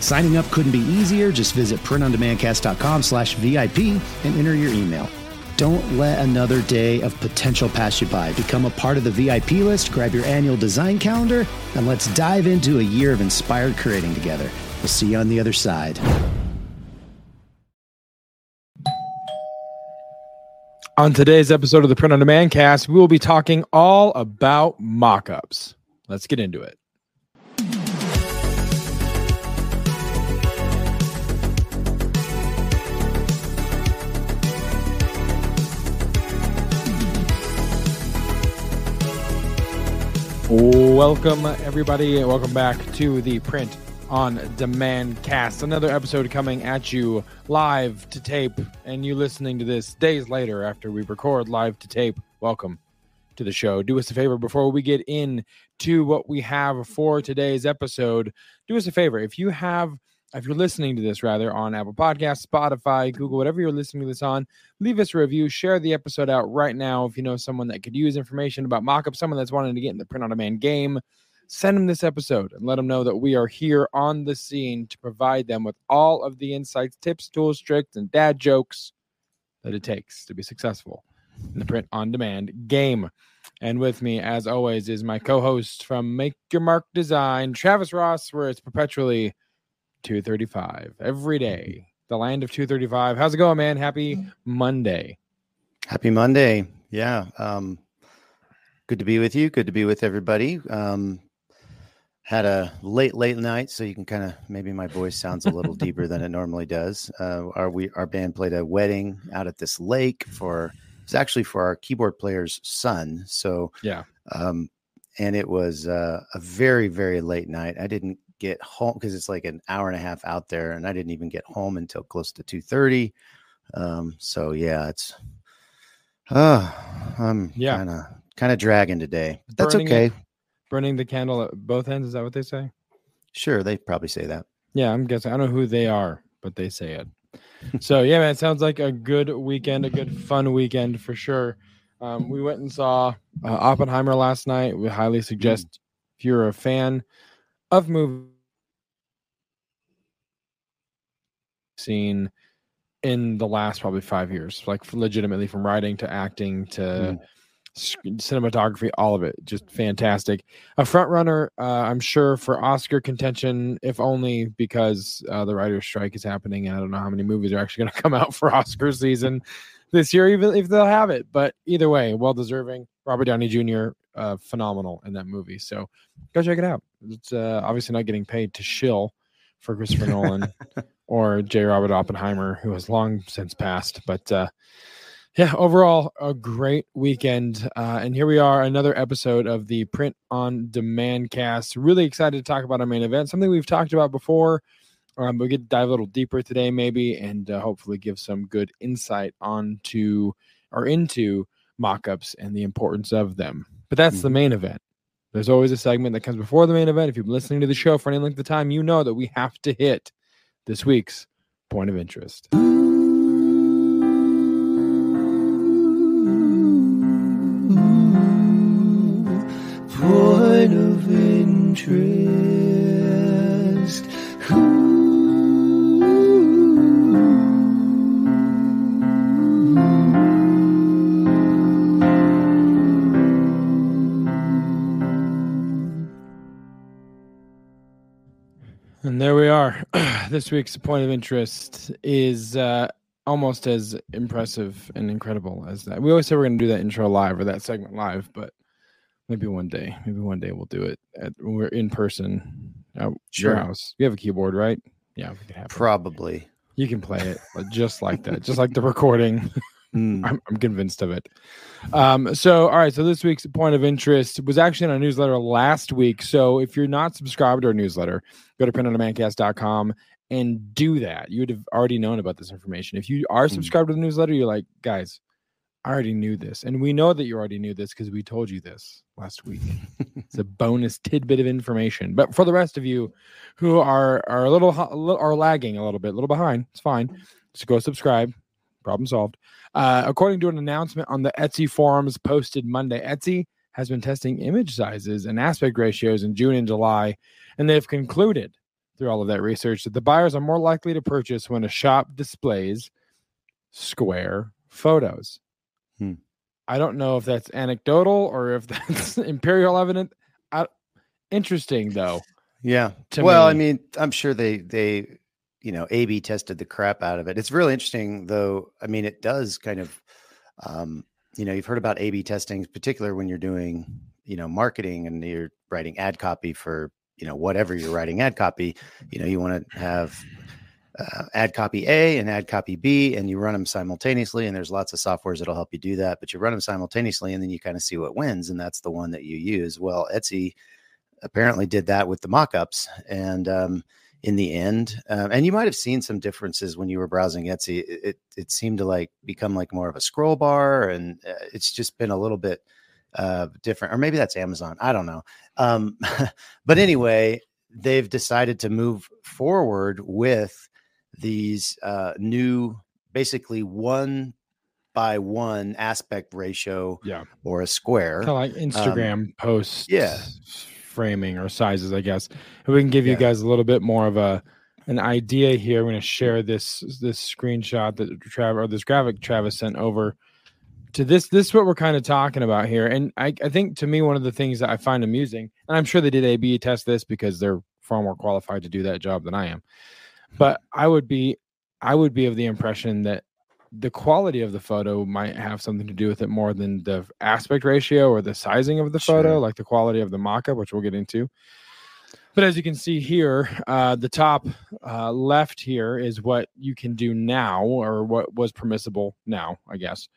Signing up couldn't be easier. Just visit printondemandcast.com slash VIP and enter your email. Don't let another day of potential pass you by. Become a part of the VIP list, grab your annual design calendar, and let's dive into a year of inspired creating together. We'll see you on the other side. On today's episode of the Print on Demand cast, we will be talking all about mockups. Let's get into it. Welcome, everybody. Welcome back to the Print on Demand cast. Another episode coming at you live to tape, and you listening to this days later after we record live to tape. Welcome to the show. Do us a favor before we get into what we have for today's episode. Do us a favor. If you have if you're listening to this rather on Apple Podcasts, Spotify, Google, whatever you're listening to this on, leave us a review, share the episode out right now. If you know someone that could use information about mockup, someone that's wanting to get in the print on demand game, send them this episode and let them know that we are here on the scene to provide them with all of the insights, tips, tools, tricks, and dad jokes that it takes to be successful in the print on demand game. And with me, as always, is my co host from Make Your Mark Design, Travis Ross, where it's perpetually 235 every day. The land of 235. How's it going, man? Happy Monday. Happy Monday. Yeah. Um, good to be with you. Good to be with everybody. Um, had a late, late night, so you can kind of maybe my voice sounds a little deeper than it normally does. Uh, our we our band played a wedding out at this lake for it's actually for our keyboard player's son. So yeah, um, and it was uh, a very very late night. I didn't get home because it's like an hour and a half out there, and I didn't even get home until close to two thirty. Um, so yeah, it's uh, I'm Yeah. kind of kind of dragging today. But that's Burning okay. it. Burning the candle at both ends. Is that what they say? Sure, they probably say that. Yeah, I'm guessing. I don't know who they are, but they say it. so yeah, man, it sounds like a good weekend, a good fun weekend for sure. Um, we went and saw uh, Oppenheimer last night. We highly suggest if you're a fan of movie seen in the last probably five years, like legitimately from writing to acting to Mm. cinematography, all of it, just fantastic. A front runner, uh, I'm sure, for Oscar contention, if only because uh, the writer's strike is happening. And I don't know how many movies are actually going to come out for Oscar season this year, even if they'll have it. But either way, well deserving. Robert Downey Jr. Uh, phenomenal in that movie. So go check it out. It's uh, obviously not getting paid to shill for Christopher Nolan or J. Robert Oppenheimer, who has long since passed. But uh, yeah, overall, a great weekend. Uh, and here we are, another episode of the Print on Demand cast. Really excited to talk about our main event, something we've talked about before. Um, we get to dive a little deeper today, maybe, and uh, hopefully give some good insight onto or into mock-ups and the importance of them. But that's the Mhm. main event. There's always a segment that comes before the main event. If you've been listening to the show for any length of time, you know that we have to hit this week's point of interest. Point of interest. And there we are. this week's point of interest is uh, almost as impressive and incredible as that. We always say we're going to do that intro live or that segment live, but maybe one day, maybe one day we'll do it. At, we're in person at your house. You have a keyboard, right? Yeah, we can have it. Probably. You can play it just like that, just like the recording. Mm. I'm, I'm, convinced of it. Um, so, all right. So this week's point of interest was actually in our newsletter last week. So if you're not subscribed to our newsletter, go to printondemandcast.com and do that. You would have already known about this information. If you are mm. subscribed mm. to the newsletter, you're like, guys, I already knew this. And we know that you already knew this because we told you this last week. it's a bonus tidbit of information. But for the rest of you who are are a little are lagging a little bit, a little behind, it's fine. Just go subscribe. Problem solved. Uh, according to an announcement on the Etsy forums posted Monday, Etsy has been testing image sizes and aspect ratios in June and July, and they've concluded through all of that research that the buyers are more likely to purchase when a shop displays square photos. Hmm. I don't know if that's anecdotal or if that's imperial evidence. I, interesting though. Yeah. Well, me. I mean, I'm sure they they you know A/B tested the crap out of it. It's really interesting though. I mean, it does kind of um, you know you've heard about A/B testing, particular when you're doing you know marketing and you're writing ad copy for you know whatever you're writing ad copy. You know you want to have uh, ad copy A and ad copy B, and you run them simultaneously. And there's lots of softwares that'll help you do that, but you run them simultaneously, and then you kind of see what wins, and that's the one that you use. Well, Etsy apparently did that with the mockups, and um, in the end, um, and you might have seen some differences when you were browsing Etsy. It, it, it seemed to like become like more of a scroll bar, and uh, it's just been a little bit uh, different, or maybe that's Amazon. I don't know. Um, but anyway, they've decided to move forward with these uh, new, basically one by one aspect ratio yeah. or a square. Kind of like um, Instagram um, posts. Yeah. Framing or sizes, I guess. And we can give you guys a little bit more of a an idea here. I'm going to share this this screenshot that Travis or this graphic Travis sent over to this. This is what we're kind of talking about here. And I, I think to me, one of the things that I find amusing, and I'm sure they did A B test this because they're far more qualified to do that job than I am. But I would be I would be of the impression that the quality of the photo might have something to do with it more than the aspect ratio or the sizing of the photo, sure. like the quality of the mock-up, which we'll get into. But as you can see here, uh, the top uh, left here is what you can do now, or what was permissible now, I guess,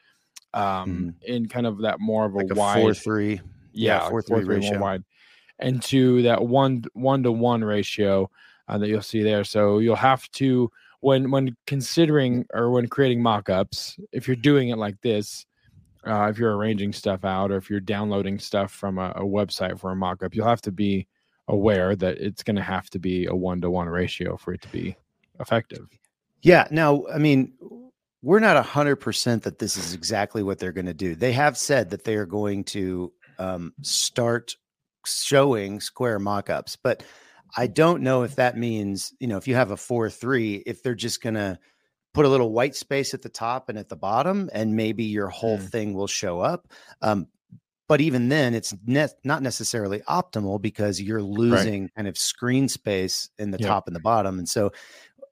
um, mm in kind of that more of a like wide four three, yeah, four three, four, three wide, and to that one one to one ratio uh, that you'll see there. So you'll have to when when considering or when creating mock-ups, if you're doing it like this, uh, if you're arranging stuff out or if you're downloading stuff from a, a website for a mock-up, you'll have to be aware that it's going to have to be a one-to-one ratio for it to be effective. Yeah. Now, I mean, we're not a hundred percent that this is exactly what they're going to do. They have said that they are going to um, start showing square mock-ups, but I don't know if that means, you know, if you have a 4 3, if they're just going to put a little white space at the top and at the bottom, and maybe your whole mm. thing will show up. Um, but even then, it's ne- not necessarily optimal because you're losing right. kind of screen space in the yep. top and the bottom. And so,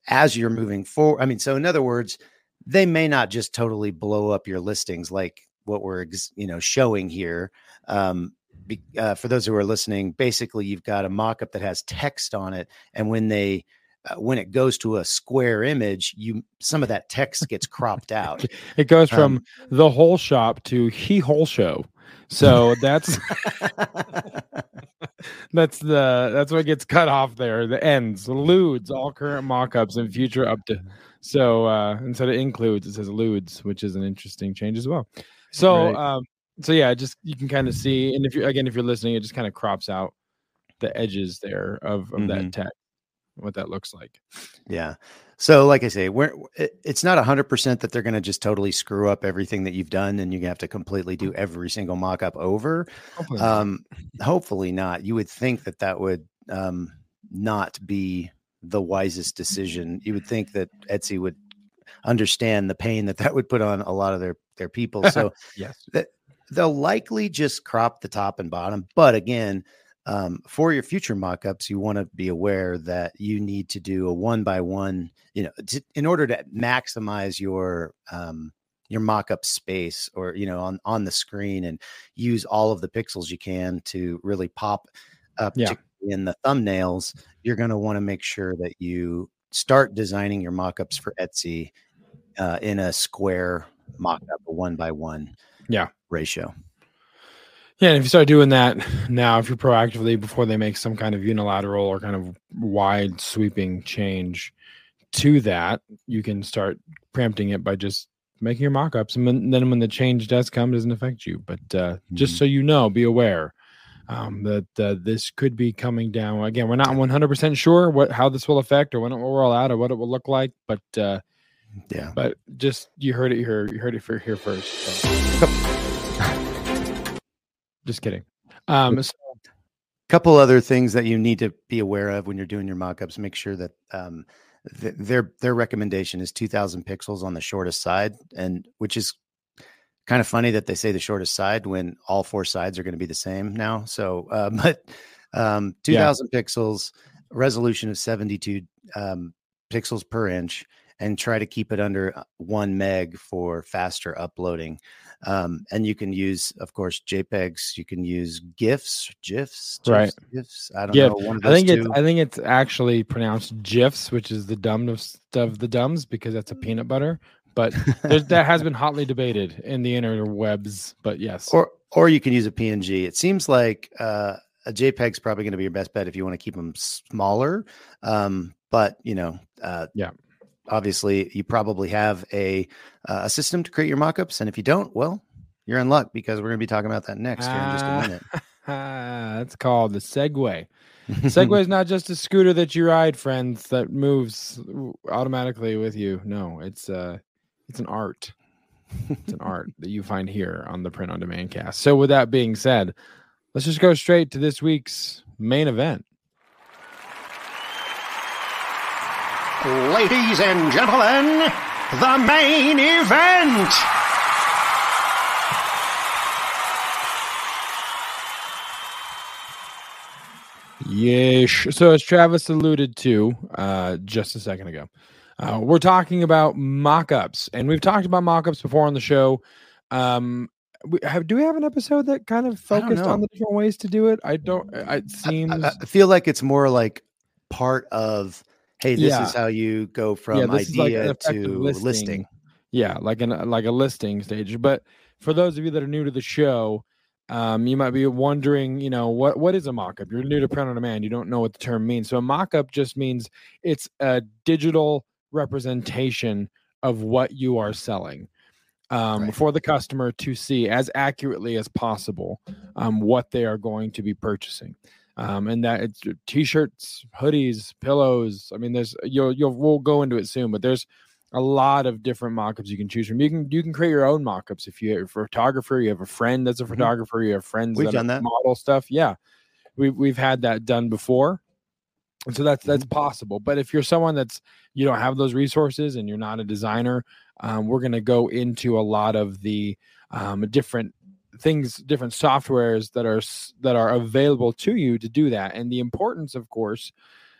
as you're moving forward, I mean, so in other words, they may not just totally blow up your listings like what we're you know showing here um, be, uh, for those who are listening, basically you've got a mock-up that has text on it, and when they uh, when it goes to a square image, you some of that text gets cropped out. It goes from um, the whole shop to he whole show. So that's that's the that's what gets cut off there. The ends, ludes, all current mock-ups and future up to. So uh, instead of includes, it says ludes, which is an interesting change as well. So right. um, so yeah, just you can kind of see, and if you again, if you're listening, it just kind of crops out the edges there of, of mm-hmm. that text, what that looks like. Yeah. So, like I say, we're it's not hundred percent that they're going to just totally screw up everything that you've done, and you have to completely do every single mock-up over. Hopefully, um, not. hopefully not. You would think that that would um, not be the wisest decision. You would think that Etsy would understand the pain that that would put on a lot of their their people. So, yes, that they'll likely just crop the top and bottom. But again, um, for your future mockups, you want to be aware that you need to do a one by one. You know, to, in order to maximize your um, your mockup space, or you know, on on the screen, and use all of the pixels you can to really pop up yeah. in the thumbnails. You're going to want to make sure that you start designing your mockups for Etsy uh, in a square mock up a one by one yeah ratio. Yeah, and if you start doing that now, if you're proactively before they make some kind of unilateral or kind of wide sweeping change to that, you can start preempting it by just making your mock-ups, and then when the change does come, it doesn't affect you. But uh, mm-hmm. just so you know, be aware um, that uh, this could be coming down. Again, we're not 100% sure what how this will affect or when it will roll out or what it will look like, but uh, yeah. But just you heard it here. You heard it for here first. So. just kidding. Um, so, couple other things that you need to be aware of when you're doing your mock-ups. Make sure that um, th- their their recommendation is 2,000 pixels on the shortest side, and which is kind of funny that they say the shortest side when all four sides are going to be the same now. So, uh, but um, 2,000 yeah. pixels, resolution of 72 um, pixels per inch, and try to keep it under uh, one meg for faster uploading. Um, and you can use, of course, JPEGs. You can use GIFs, GIFs, GIFs right? GIFs. I don't know. I think two. it's I think it's actually pronounced GIFs, which is the dumb of, of the dumbs because that's a peanut butter. But that has been hotly debated in the interwebs. But yes, or or you can use a PNG. It seems like uh, a JPEG is probably going to be your best bet if you want to keep them smaller. Um, but you know, uh, yeah, obviously you probably have a uh, a system to create your mockups, and if you don't, well, you're in luck because we're going to be talking about that next here in just a minute. that's called the Segway. Segway is not just a scooter that you ride, friends, that moves automatically with you. No, it's uh, it's an art. It's an art that you find here on the Print on Demand cast. So, with that being said, let's just go straight to this week's main event. Ladies and gentlemen, the main event. Yes. So, as Travis alluded to uh, just a second ago, uh, we're talking about mock-ups, and we've talked about mock-ups before on the show. Um, we have, do we have an episode that kind of focused on the different ways to do it? I don't. It seems. I, I feel like it's more like part of hey, this yeah. is how you go from yeah, idea like to listing. listing. Yeah, like an like a listing stage. But for those of you that are new to the show, um, you might be wondering, you know, what what is a mock-up? You're new to print on demand. You don't know what the term means. So a mock-up just means it's a digital representation of what you are selling um, right. for the customer to see as accurately as possible um, what they are going to be purchasing um, and that it's t-shirts, hoodies, pillows. I mean, there's you'll you'll we'll go into it soon, but there's a lot of different mockups you can choose from. You can you can create your own mockups if you're a photographer, you have a friend that's a mm-hmm. photographer, you have friends we've that done that model stuff. Yeah, we've we've had that done before. And so that's that's mm-hmm. possible. But if you're someone that's you don't have those resources and you're not a designer, um, we're going to go into a lot of the um, different things different softwares that are that are available to you to do that and the importance of course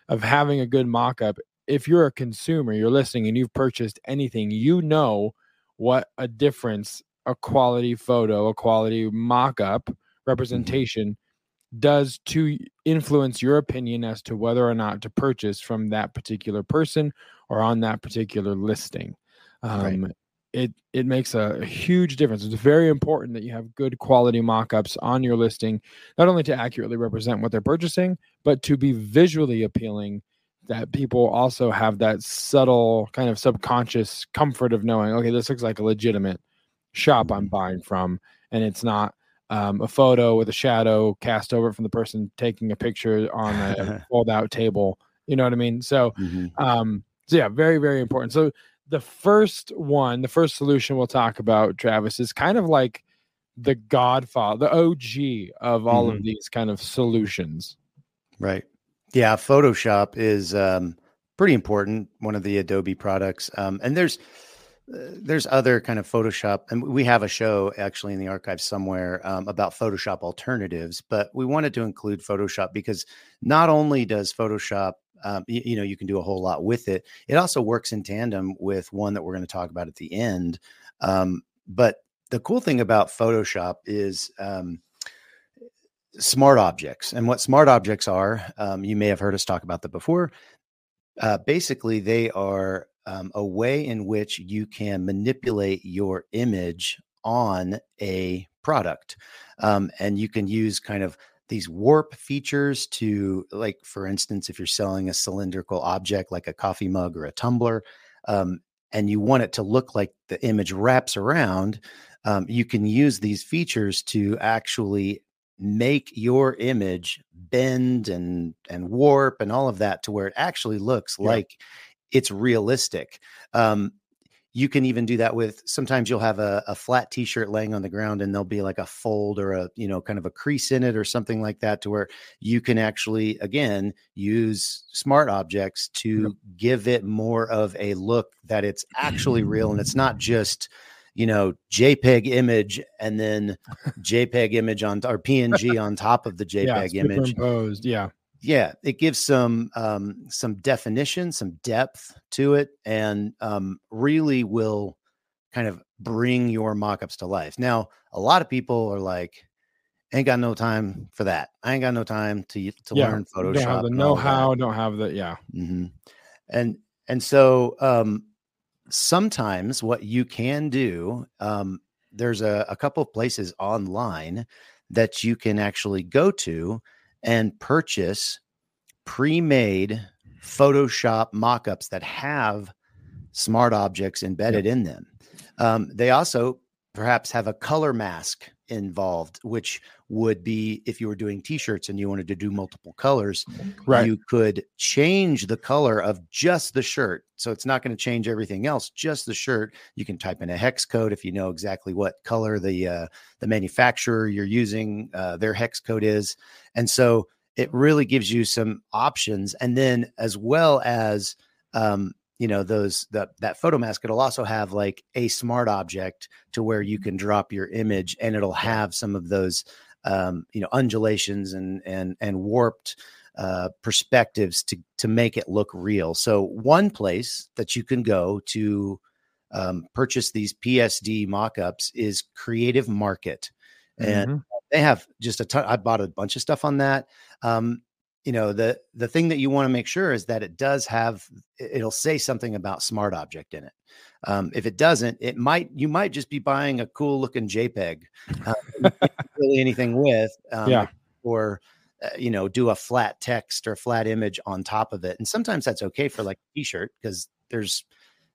of having a good mock-up if you're a consumer you're listening and you've purchased anything you know what a difference a quality photo a quality mock-up mm-hmm. representation mm-hmm. does to influence your opinion as to whether or not to purchase from that particular person or on that particular listing um, right it it makes a, huge difference. It's very important that you have good quality mock-ups on your listing, not only to accurately represent what they're purchasing, but to be visually appealing that people also have that subtle kind of subconscious comfort of knowing, okay, this looks like a legitimate shop I'm buying from, and it's not um, a photo with a shadow cast over from the person taking a picture on a fold out table. You know what I mean? So, mm-hmm. um, so yeah, very, very important. So the first one, the first solution we'll talk about, Travis, is kind of like the godfather, the OG of all mm-hmm. of these kind of solutions. Right. Yeah. Photoshop is um, pretty important, one of the Adobe products. Um, and there's, uh, there's other kind of Photoshop, and we have a show actually in the archive somewhere um, about Photoshop alternatives. But we wanted to include Photoshop because not only does Photoshop um, you, you, know you can do a whole lot with it it also works in tandem with one that we're going to talk about at the end um, but the cool thing about photoshop is um, smart objects and what smart objects are um, you may have heard us talk about that before uh, basically they are um, a way in which you can manipulate your image on a product. Um, and you can use kind of these warp features to, like, for instance, if you're selling a cylindrical object like a coffee mug or a tumbler, um, and you want it to look like the image wraps around, um, you can use these features to actually make your image bend and and warp and all of that to where it actually looks yeah. like it's realistic. Um, you can even do that with sometimes you'll have a, a, flat t-shirt laying on the ground and there'll be like a fold or a you know kind of a crease in it or something like that to where you can actually again use smart objects to yep. give it more of a look that it's actually real and it's not just you know jpeg image and then jpeg image on or png on top of the jpeg yeah, image yeah yeah it gives some um some definition some depth to it and um really will kind of bring your mock-ups to life. Now a lot of people are like ain't got no time for that. I ain't got no time to to yeah, learn photoshop don't have the know-how don't have the yeah. Mm-hmm. and and so um sometimes what you can do, um, there's a, a couple of places online that you can actually go to and purchase pre-made Photoshop mock-ups that have smart objects embedded in them. Um, they also perhaps have a color mask involved, which would be if you were doing t-shirts and you wanted to do multiple colors, right. you could change the color of just the shirt. So it's not going to change everything else, just the shirt. You can type in a hex code if you know exactly what color the uh, the manufacturer you're using uh, their hex code is, and so it really gives you some options. And then as well as um, you know those that that photo mask it'll also have like a smart object to where you can drop your image and it'll have some of those um, you know undulations and and and warped uh, perspectives to to make it look real. So one place that you can go to um, purchase these psd mock-ups is creative market and mm-hmm. they have just a ton i bought a bunch of stuff on that. Um, you know the the thing that you want to make sure is that it does have it'll say something about smart object in it um, if it doesn't it might you might just be buying a cool looking jpeg uh, really anything with um, yeah. or uh, you know do a flat text or flat image on top of it. And sometimes that's okay for like a t-shirt because there's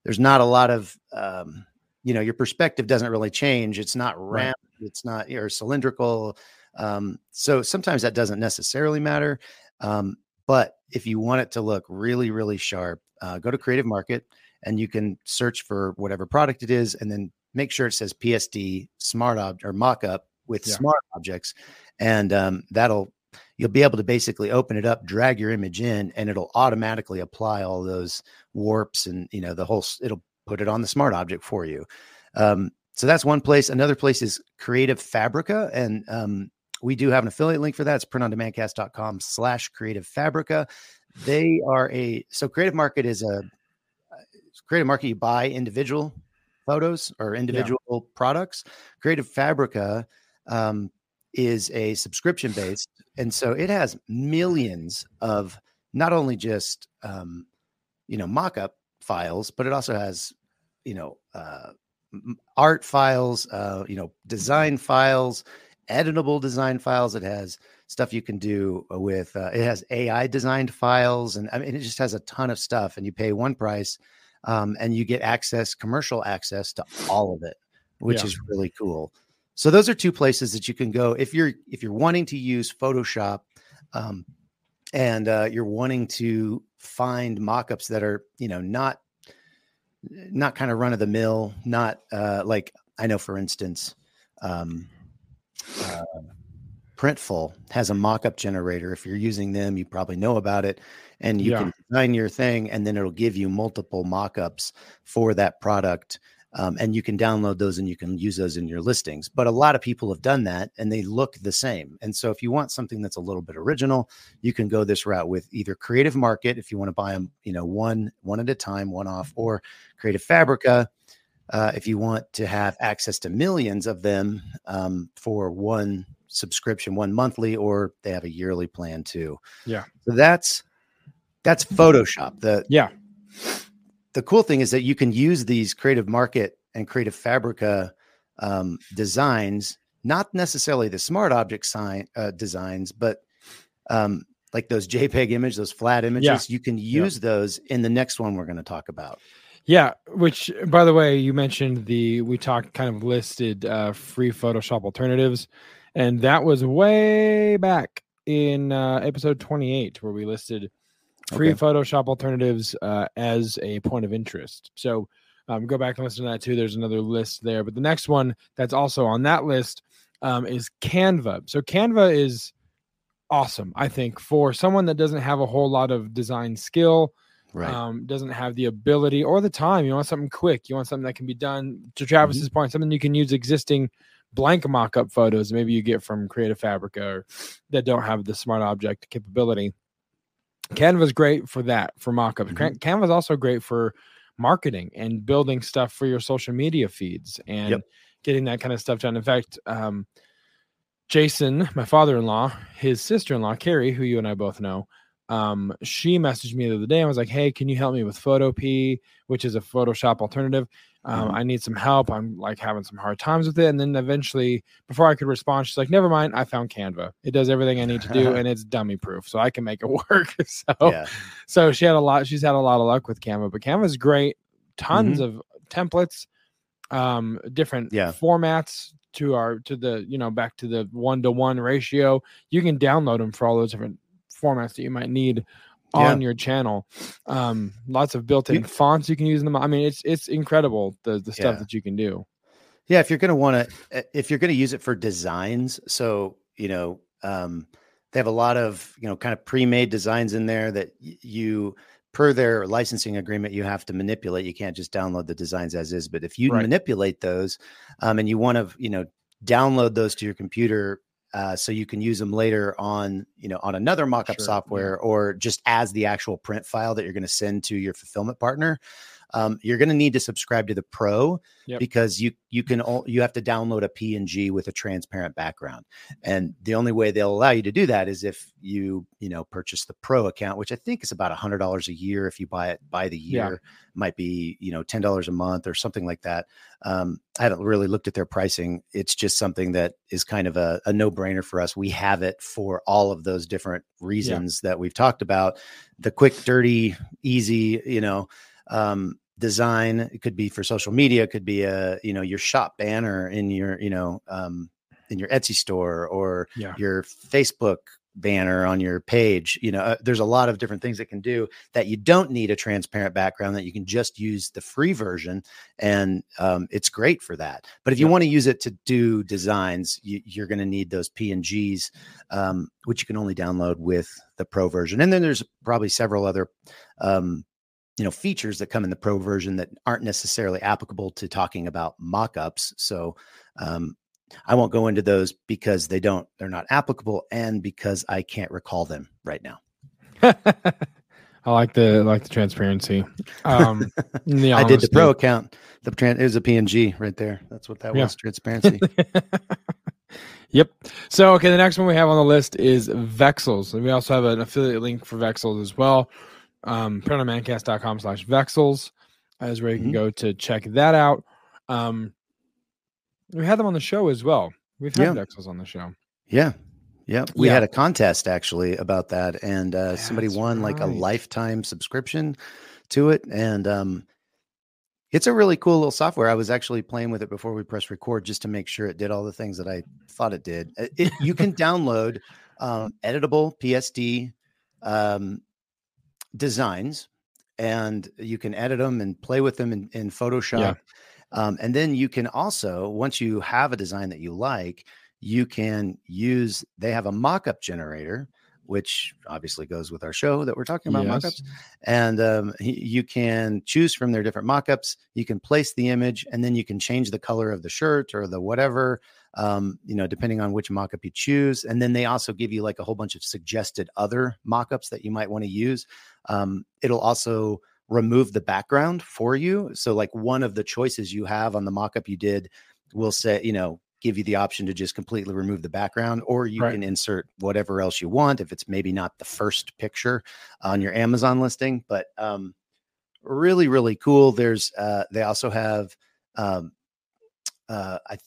there's not a lot of um, you know your perspective doesn't really change. It's not round right. it's not or cylindrical um, so sometimes that doesn't necessarily matter um, but if you want it to look really, really sharp, uh, go to Creative Market and you can search for whatever product it is and then make sure it says PSD smart object or mock up with yeah. smart objects. And um, that'll, you'll be able to basically open it up, drag your image in, and it'll automatically apply all those warps and, you know, the whole, it'll put it on the smart object for you. Um, so that's one place. Another place is Creative Fabrica. And um, we do have an affiliate link for that. It's printondemandcast.com slash creative fabrica. They are a so creative market is a creative market. You buy individual photos or individual yeah. products. Creative Fabrica um, is a subscription based, and so it has millions of not only just um, you know mock-up files, but it also has you know uh, art files, uh, you know design files editable design files. It has stuff you can do with. Uh, it has AI designed files, and I mean, it just has a ton of stuff. And you pay one price, um, and you get access, commercial access to all of it, which yeah. is really cool. So those are two places that you can go if you're if you're wanting to use Photoshop, um, and uh, you're wanting to find mockups that are you know not not kind of run of the mill, not uh, like I know for instance. Um, uh, Printful has a mock-up generator. If you're using them, you probably know about it, and you yeah. can design your thing, and then it'll give you multiple mock-ups for that product. Um, and you can download those and you can use those in your listings. But a lot of people have done that and they look the same. And so if you want something that's a little bit original, you can go this route with either Creative Market if you want to buy them, you know, one one at a time, one off, or Creative Fabrica uh, if you want to have access to millions of them um, for one subscription, one monthly, or they have a yearly plan too. Yeah. So that's that's Photoshop. The yeah. the cool thing is that you can use these creative market and creative fabrica um, designs, not necessarily the smart object sign uh, designs, but um, like those JPEG image, those flat images, yeah. you can use yeah. those in the next one we're going to talk about. Yeah, which by the way, you mentioned the we talked kind of listed uh, free Photoshop alternatives, and that was way back in uh, episode 28 where we listed free okay. Photoshop alternatives uh, as a point of interest. So um, go back and listen to that too. There's another list there, but the next one that's also on that list um, is Canva. So Canva is awesome, I think, for someone that doesn't have a whole lot of design skill, right. um, doesn't have the ability or the time. You want something quick. You want something that can be done. To Travis's mm-hmm. point, something you can use existing blank mock-up photos maybe you get from creative fabrica or that don't have the smart object capability canva's great for that for mock-ups mm-hmm. canva's also great for marketing and building stuff for your social media feeds and yep. getting that kind of stuff done in fact um, Jason, my father-in-law, his sister-in-law, Carrie, who you and I both know, um, she messaged me the other day and was like, "Hey, can you help me with Photopea, which is a Photoshop alternative? Um, mm-hmm. I need some help. I'm like having some hard times with it." And then eventually, before I could respond, she's like, "Never mind. I found Canva. It does everything I need to do, and it's dummy proof, so I can make it work." so, yeah. so she had a lot. She's had a lot of luck with Canva, but Canva is great. Tons mm-hmm. of templates, um, different yeah. formats to our to the you know back to the one to one ratio you can download them for all those different formats that you might need on yeah. your channel um lots of built-in fonts you can use in them i mean it's it's incredible the the stuff yeah. that you can do yeah if you're going to want to eh, if you're to use it for designs so you know um they have a lot of you know kind of pre-made designs in there that you per their licensing agreement, you have to manipulate. You can't just download the designs as is. But if you right. manipulate those, um, and you want to, you know, download those to your computer uh, so you can use them later on you know on another mockup sure. software or just as the actual print file that you're going to send to your fulfillment partner um, you're going to need to subscribe to the pro yep. because you you can you have to download a png with a transparent background and the only way they'll allow you to do that is if you you know purchase the pro account which i think is about a hundred dollars a year if you buy it by the year yeah. might be you know ten dollars a month or something like that um, i haven't really looked at their pricing it's just something that is kind of a, a no-brainer for us we have it for all of those different reasons yeah. that we've talked about the quick dirty easy you know um, design. It could be for social media. It could be a you know your shop banner in your you know um, in your Etsy store or yeah. your Facebook banner on your page. You know, uh, there's a lot of different things that can do that you don't need a transparent background. That you can just use the free version, and um, it's great for that. But if you want to use it to do designs, you, are going to need those PNGs, um, which you can only download with the pro version. And then there's probably several other um, you know features that come in the pro version that aren't necessarily applicable to talking about mockups. So um, i won't go into those because they don't they're not applicable and because i can't recall them right now. I like the like the transparency. Um the i did the pro account. The trans it was a png right there. That's what that yeah. was transparency. Yep. So, okay, the next one we have on the list is Vexels. And we also have an affiliate link for Vexels as well um, printondemandcast.com slash vexels is where you can mm-hmm. go to check that out. Um, we had them on the show as well. We've had yeah. vexels on the show. Yeah. Yeah. We yeah. had a contest actually about that. And uh, somebody won right. like a lifetime subscription to it. And um, it's a really cool little software. I was actually playing with it before we press record just to make sure it did all the things that I thought it did. It, you can download um, editable PSD um, designs and you can edit them and play with them in, in Photoshop. Yeah. Um, and then you can also, once you have a design that you like, you can use, they have a mock-up generator, which obviously goes with our show that we're talking about yes. mockups. And um, you can choose from their different mockups. You can place the image and then you can change the color of the shirt or the whatever um, you know, depending on which mockup you choose. And then they also give you like a whole bunch of suggested other mockups that you might want to use. Um, it'll also remove the background for you. So, like one of the choices you have on the mockup you did will say, you know, give you the option to just completely remove the background, or you right. can insert whatever else you want if it's maybe not the first picture on your Amazon listing. But um, really really cool. There's uh, they also have um, uh, I.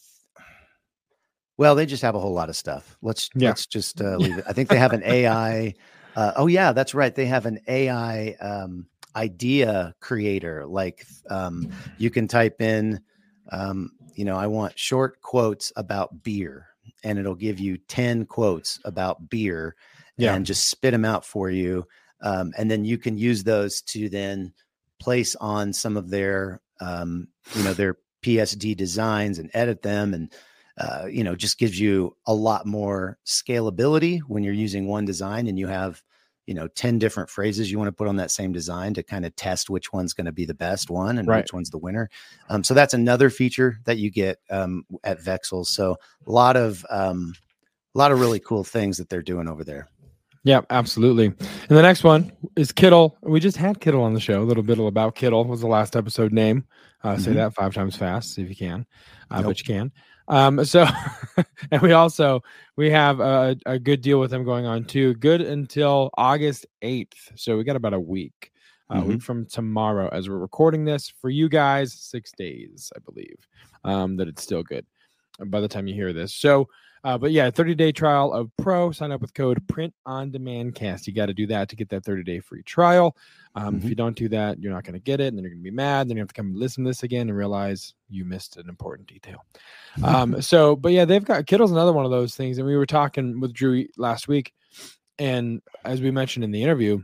Well, they just have a whole lot of stuff. Let's Yeah. let's just uh, leave it. I think they have an AI. Uh, oh yeah, that's right. They have an AI um, idea creator. Like um, you can type in, um, you know, I want short quotes about beer, and it'll give you ten quotes about beer, Yeah. and just spit them out for you. Um, and then you can use those to then place on some of their, um, you know, their PSD designs and edit them and uh, you know, just gives you a lot more scalability when you're using one design and you have, you know, 10 different phrases you want to put on that same design to kind of test which one's going to be the best one and Right. which one's the winner. Um, so that's another feature that you get um, at Vexels. So a lot of, um, a lot of really cool things that they're doing over there. Yeah, absolutely. And the next one is Kittl. We just had Kittl on the show. A little bit about Kittl was the last episode name. Uh, Say Mhm. that five times fast, see if you can. Uh, Nope. But you can. Um, so, and we also we have a, a good deal with them going on too. Good until August eighth. So we got about a week. A Mm-hmm. week from tomorrow, as we're recording this for you guys, six days, I believe, um, that it's still good by the time you hear this. So, uh, but yeah, 30 day trial of Pro. Sign up with code Print on Demand Cast. You got to do that to get that 30 day free trial. Um, If Mhm. you don't do that, you're not going to get it, and then you're going to be mad. Then you have to come listen to this again and realize you missed an important detail. Um, so, but yeah, they've got Kittl's another one of those things, and we were talking with Drew last week, and as we mentioned in the interview,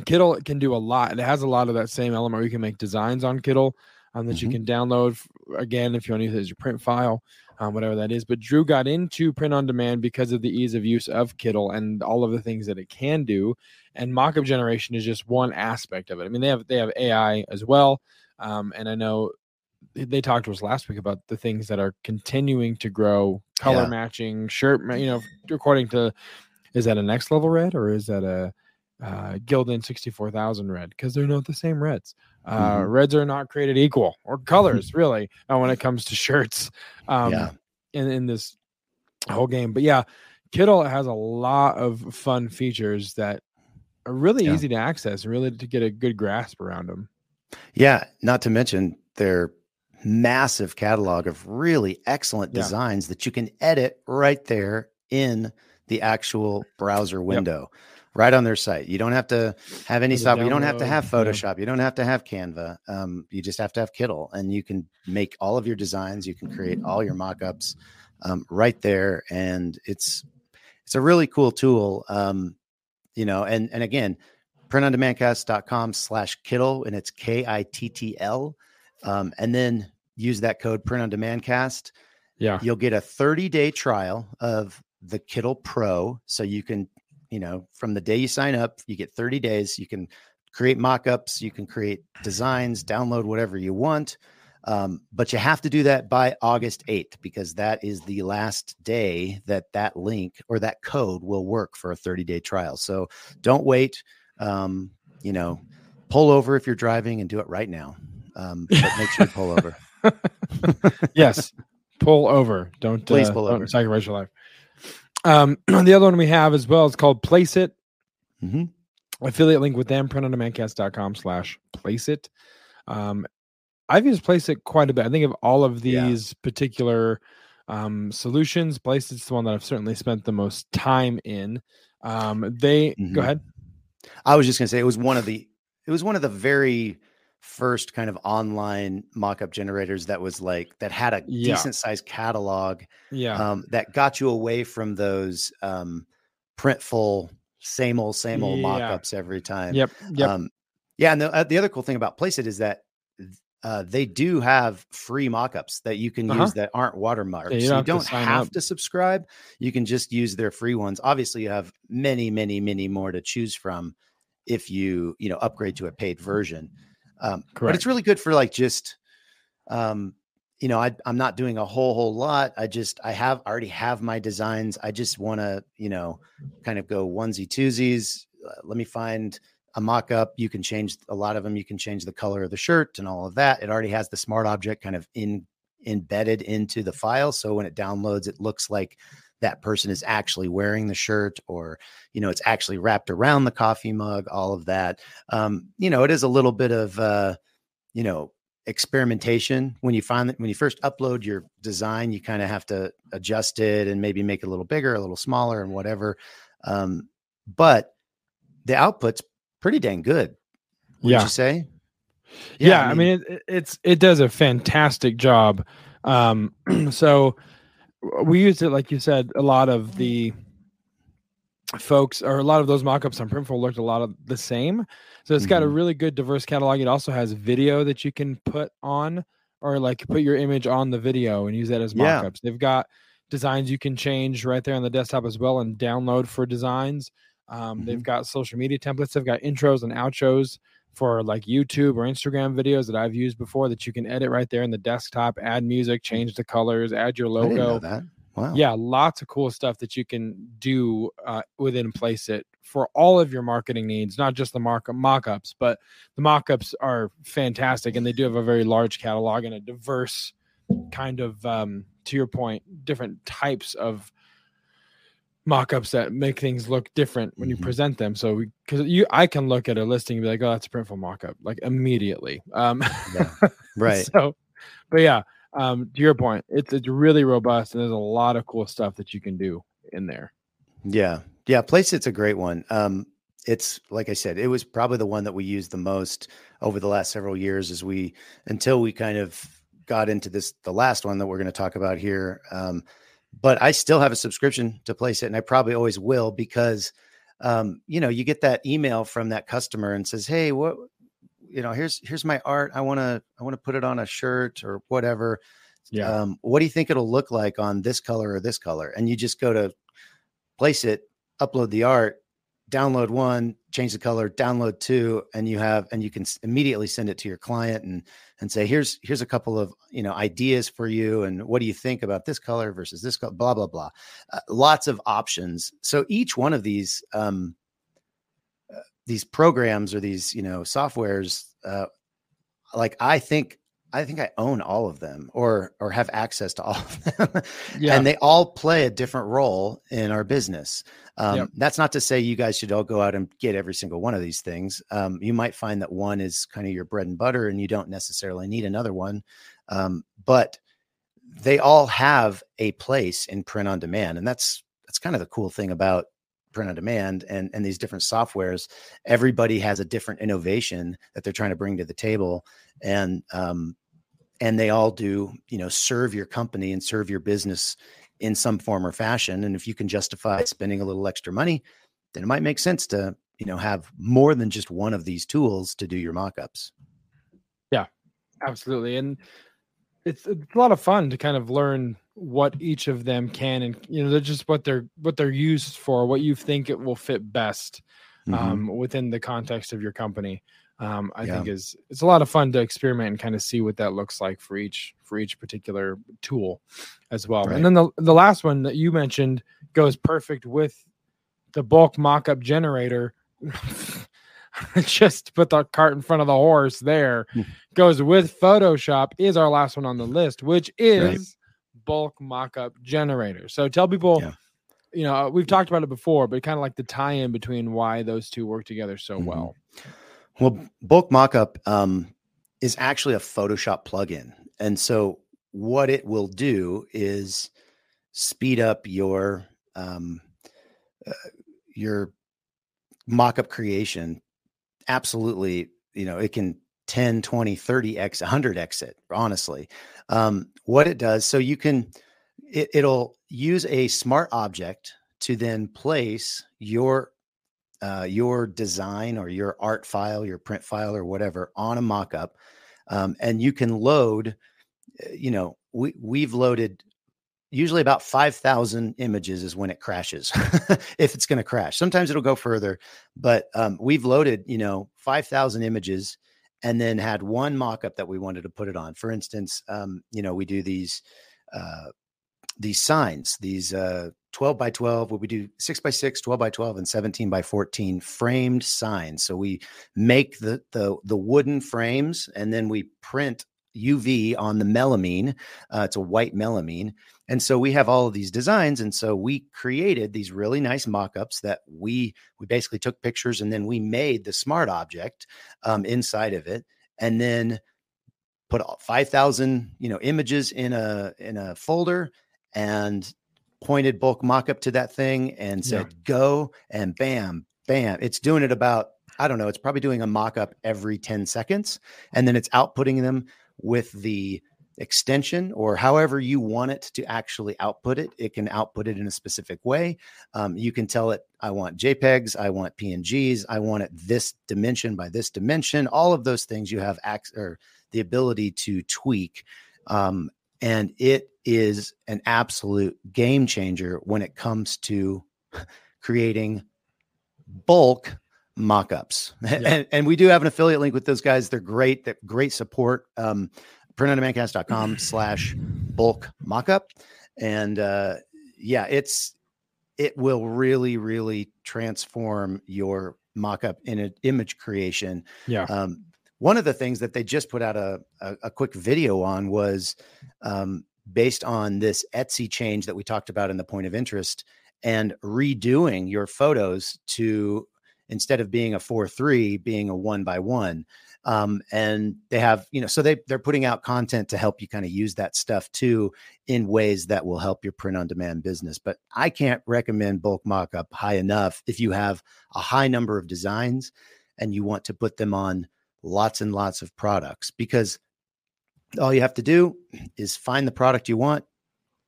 Kittl can do a lot. It has a lot of that same element where you can make designs on Kittl um, that you Mhm. can download again if you want to use it as your print file, um, whatever that is. But Drew got into print on demand because of the ease of use of Kittl and all of the things that it can do. And mockup generation is just one aspect of it. I mean, they have they have AI as well, um, and I know they- talked to us last week about the things that are continuing to grow, color Yeah. matching, shirt, you know, according to is that a next level red or is that a uh, Gildan 64,000 red because they're not the same reds. Uh, Mhm. Reds are not created equal or colors really uh, when it comes to shirts um, Yeah. in, in this whole game. But yeah, Kittl has a lot of fun features that are really Yeah. easy to access and really to get a good grasp around them. Yeah, not to mention their massive catalog of really excellent Yeah. designs that you can edit right there in the actual browser window, right on their site. You don't have to have any software. You don't have to have yeah. Photoshop. You don't have to have Canva. Um, you just have to have Kittl, and you can make all of your designs. You can create all your mockups um, right there, and it's it's a really cool tool. Um, you know, and and again, printondemandcast.com slash Kittl, and it's K I T T L. Um, and then use that code print on demand cast. Yeah. You'll get a 30 day trial of the Kittl Pro. So you can, you know, from the day you sign up, you get 30 days. You can create mock-ups, you can create designs, download whatever you want. Um, but you have to do that by August 8th because that is the last day that that link or that code will work for a 30 day trial. So don't wait. Um, you know, pull over if you're driving and do it right now. Um, but make sure you pull over. yes. Pull over. Don't Please uh, pull don't over. sacrifice your life. Um, the other one we have as well is called Place It. Mhm. Affiliate link with them, printondemandcast.com slash place it. Um, I've used Place It quite a bit. I think of all of Yeah. these particular um, solutions, Place It's the one that I've certainly spent the most time in. Um, they Mhm. go ahead. I was just gonna say it was one of the it was one of the very first kind of online mock-up generators that was like that had a Yeah. decent sized catalog Yeah. um, that got you away from those um, printful same old same old Yeah. mock-ups every time. yep. Yep. Um, yeah, and the, uh, the other cool thing about Placeit is that uh, they do have free mock-ups that you can Uh-huh. use that aren't watermarked. Yeah, you so don't you have to don't have to subscribe. You can just use their free ones. Obviously, you have many, many, many more to choose from if you you know upgrade to a paid version. Um, but it's really good for like just um, you know I, i'm not doing a whole whole lot. I just i have I already have my designs. I just want to you know kind of go onesie twosies. Uh, let me find a mock-up. You can change a lot of them you can change the color of the shirt and all of that. It already has the smart object kind of in embedded into the file so when it downloads it looks like that person is actually wearing the shirt or you know it's actually wrapped around the coffee mug all of that um, you know it is a little bit of uh, you know experimentation when you find that when you first upload your design you kind of have to adjust it and maybe make it a little bigger a little smaller and whatever um, but the output's pretty dang good would Yeah. you say yeah, I mean, it, it's it does a fantastic job um so we used it like you said a lot of the folks or a lot of those mock-ups on printful looked a lot of the same so it's got a Mhm. really good diverse catalog it also has video that you can put on or like put your image on the video and use that as Yeah. mock-ups they've got designs you can change right there on the desktop as well and download for designs um, they've Mhm. got social media templates they've got intros and outros for like YouTube or Instagram videos that I've used before that you can edit right there in the desktop, add music, change the colors, add your I didn't know logo. that wow Yeah, lots of cool stuff that you can do uh, within Placeit for all of your marketing needs, not just the mark mock-ups, but the mock-ups are fantastic and they do have a very large catalog and a diverse kind of um, to your point, different types of mock-ups that make things look different when you Mhm. present them. So because you I can look at a listing and be like, oh, that's a printful mock-up, like immediately. Um Yeah. right so, but yeah, um, to your point, it's it's really robust and there's a lot of cool stuff that you can do in there. Yeah. Yeah. Placeit's a great one. Um, it's like I said, it was probably the one that we used the most over the last several years as we until we kind of got into this the last one that we're going to talk about here. Um, but I still have a subscription to Placeit, and I probably always will because um, you know, you get that email from that customer and says, Hey, what you know, here's here's my art. I want to I want to put it on a shirt or whatever. Um, what do you think it'll look like on this color or this color? And you just go to Placeit, upload the art, download one, change the color, download two, and you have and you can immediately send it to your client and and say, here's here's a couple of you know ideas for you, and what do you think about this color versus this color? Blah blah blah. Uh, lots of options. So each one of these um, uh, these programs or these you know softwares, uh, like I think I think I own all of them or or have access to all of them. Yeah. And they all play a different role in our business. Um, Yep. That's not to say you guys should all go out and get every single one of these things. Um, you might find that one is kind of your bread and butter, and you don't necessarily need another one. Um, but they all have a place in print on demand, and that's that's kind of the cool thing about print on demand and and these different softwares. Everybody has a different innovation that they're trying to bring to the table, and um, and they all do you know serve your company and serve your business in some form or fashion and if you can justify spending a little extra money then it might make sense to you know have more than just one of these tools to do your mock-ups Yeah, Absolutely. And it's it's a lot of fun to kind of learn what each of them can and you know they're just what they're what they're used for, what you think it will fit best Mhm. um, within the context of your company. Um, I Yeah. think is it's a lot of fun to experiment and kind of see what that looks like for each for each particular tool as well. Right. And then the the last one that you mentioned goes perfect with the bulk mock-up generator. Just put the cart in front of the horse there. Hmm. Goes with Photoshop is our last one on the list, which is Right. bulk mock-up generator. So tell people Yeah. you know, we've talked about it before, but kind of like the tie-in between why those two work together so Mhm. well. Well, bulk mockup um, is actually a Photoshop plugin, and so what it will do is speed up your um, uh, your mockup creation. Absolutely, you know, it can 10, 20, 30x, 100x it, honestly. Um, what it does, so you can, it, it'll use a smart object to then place your uh, your design or your art file, your print file, or whatever on a mockup, um, and you can load. uh, You know, we we've loaded usually about five thousand images is when it crashes, if it's going to crash. Sometimes it'll go further, but um, we've loaded you know five thousand images, and then had one mockup that we wanted to put it on. For instance, um, you know, we do these. Uh, these signs, these uh, 12 by 12, what we do 6 by 6, 12 by 12, and 17 by 14 framed signs. So we make the the the wooden frames and then we print UV on the melamine. Uh, it's a white melamine. And so we have all of these designs. And so we created these really nice mock-ups that we we basically took pictures and then we made the smart object um, inside of it. And then put 5,000, you know, images in a in a folder and pointed bulk mock-up to that thing and said yeah. go and bam, bam. It's doing it about I don't know, it's probably doing a mock-up every 10 seconds and then it's outputting them with the extension or however you want it to actually output it it can output it in a specific way um, you can tell it i want jpegs i want pngs i want it this dimension by this dimension all of those things you have ac- or the ability to tweak um, and it is an absolute game changer when it comes to creating bulk mock-ups yeah. and, and, we do have an affiliate link with those guys they're great they're great support um, printondemandcast.com slash bulk mockup. And uh, yeah, it's it will really, really transform your mockup in an image creation. Yeah. Um, one of the things that they just put out a, a, a quick video on was um, based on this Etsy change that we talked about in the point of interest and redoing your photos to instead of being a 4-3 being a one by one. Um, and they have you know so they they're putting out content to help you kind of use that stuff too in ways that will help your print on demand business. But i can't recommend bulk mockup high enough if you have a high number of designs and you want to put them on lots and lots of products because all you have to do is find the product you want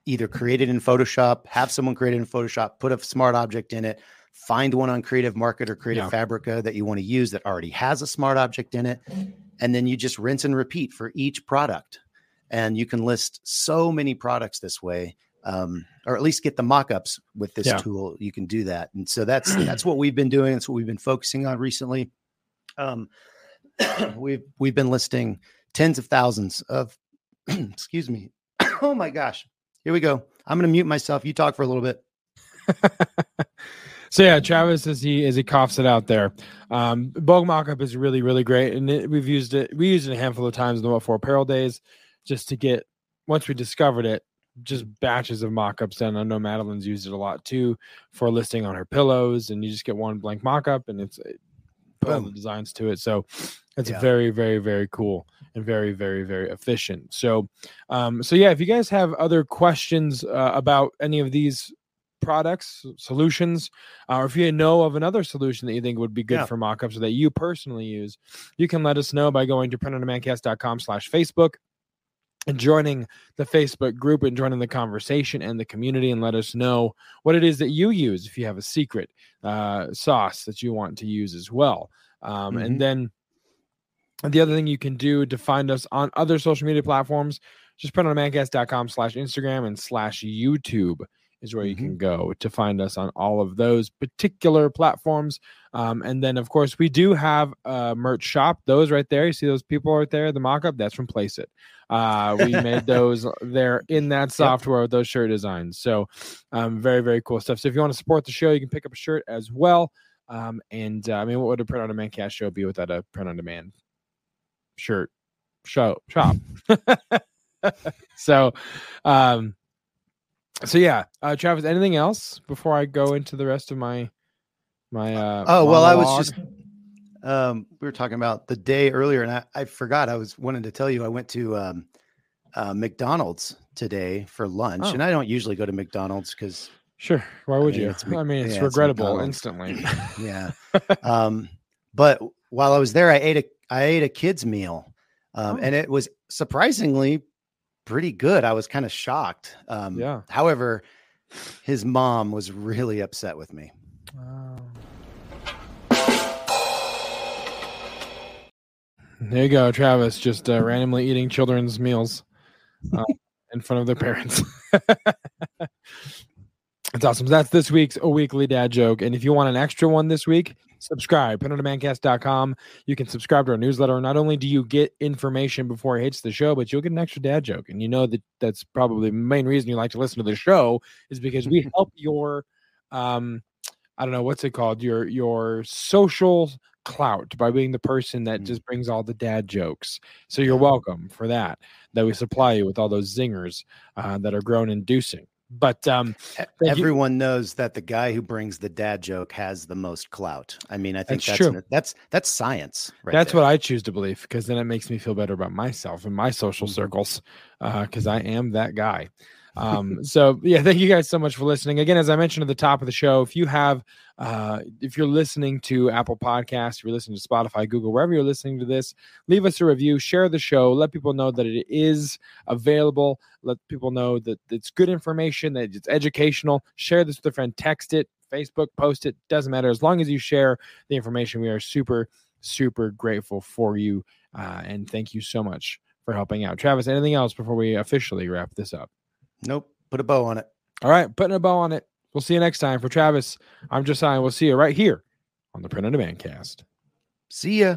either create it in photoshop have someone create it in photoshop put a smart object in it find one on Creative Market or Creative yeah. Fabrica that you want to use that already has a smart object in it. And then you just rinse and repeat for each product. And you can list so many products this way. Um, or at least get the mock-ups with this yeah. tool. You can do that. And so that's that's what we've been doing. That's what we've been focusing on recently. Um, we've we've been listing tens of thousands of excuse me. oh my gosh. Here we go. I'm gonna mute myself. You talk for a little bit. So yeah, Travis as he as he coughs it out there. Um, bulk mockup is really really great, and it, we've used it. We used it a handful of times in the What For Apparel days, just to get once we discovered it, just batches of mockups done. I know Madeline's used it a lot too for listing on her pillows, and you just get one blank mockup, and it's it, put all the designs to it. So it's yeah. very very very cool and very very very efficient. So um, so yeah, if you guys have other questions uh, about any of these products, solutions, uh, or if you know of another solution that you think would be good yeah. for mockups or that you personally use, you can let us know by going to printondemandcast.com slash Facebook and joining the Facebook group and joining the conversation and the community and let us know what it is that you use if you have a secret uh, sauce that you want to use as well. Um, mm-hmm. And then the other thing you can do to find us on other social media platforms, just printondemandcast.com slash Instagram and slash YouTube is where you mm-hmm. can go to find us on all of those particular platforms. Um, and then, of course, we do have a merch shop. Those right there, you see those people right there, the mock-up, that's from Placeit. Uh, we made those there in that software with those shirt designs. So, um, very, very cool stuff. So, if you want to support the show, you can pick up a shirt as well. Um, and uh, I mean, what would a print on demand cast show be without a print on demand shirt show shop? so, um, so yeah, uh, Travis. Anything else before I go into the rest of my my? Uh, oh well, I was just. Um, we were talking about the day earlier, and I, I forgot. I was wanting to tell you I went to um, uh, McDonald's today for lunch, oh. and I don't usually go to McDonald's because. Sure. Why would I mean, you? I mean, it's yeah, regrettable it's instantly. yeah. um, but while I was there, I ate a I ate a kids meal, um, oh. and it was surprisingly pretty good. I was kind of shocked. Um, yeah. However, his mom was really upset with me. Wow. There you go, Travis, just uh, randomly eating children's meals uh, in front of their parents. That's awesome. So that's this week's a weekly dad joke. And if you want an extra one this week, subscribe. PrintOnDemandCast.com. You can subscribe to our newsletter. Not only do you get information before it hits the show, but you'll get an extra dad joke. And you know that that's probably the main reason you like to listen to the show is because we help your um I don't know what's it called your your social clout by being the person that Mm. just brings all the dad jokes. So you're welcome for that. That we supply you with all those zingers uh, that are groan inducing. But um, E- Thank you. Everyone knows that the guy who brings the dad joke has the most clout. I mean, I think That's that's an- that's that's science. Right that's there. what I choose to believe because then it makes me feel better about myself and my social Mhm. circles because I am that guy. Um, so yeah, thank you guys so much for listening. Again, as I mentioned at the top of the show, if you have, uh, if you're listening to Apple Podcasts, if you're listening to Spotify, Google, wherever you're listening to this, leave us a review, share the show, let people know that it is available. Let people know that it's good information, that it's educational. Share this with a friend, text it, Facebook, post it, doesn't matter. As long as you share the information, we are super, super grateful for you. Uh, and thank you so much for helping out. Travis, anything else before we officially wrap this up? Nope. Put a bow on it. All right, putting a bow on it. We'll see you next time. For Travis, I'm Josiah. We'll see you right here on the Print on Demand cast. See ya.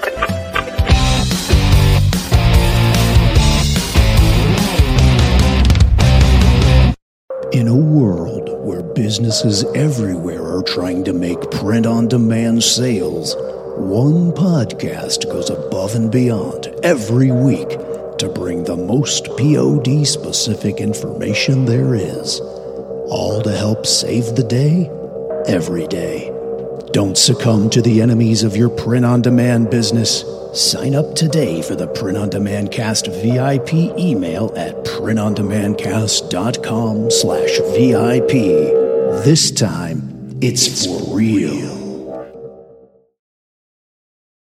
In a world where businesses everywhere are trying to make print on demand sales, one podcast goes above and beyond every week to bring the most POD specific information there is. All to help save the day every day. Don't succumb to the enemies of your print on demand business. Sign up today for the Print on Demand Cast VIP email at printondemandcast.com slash VIP. This time, it's for real.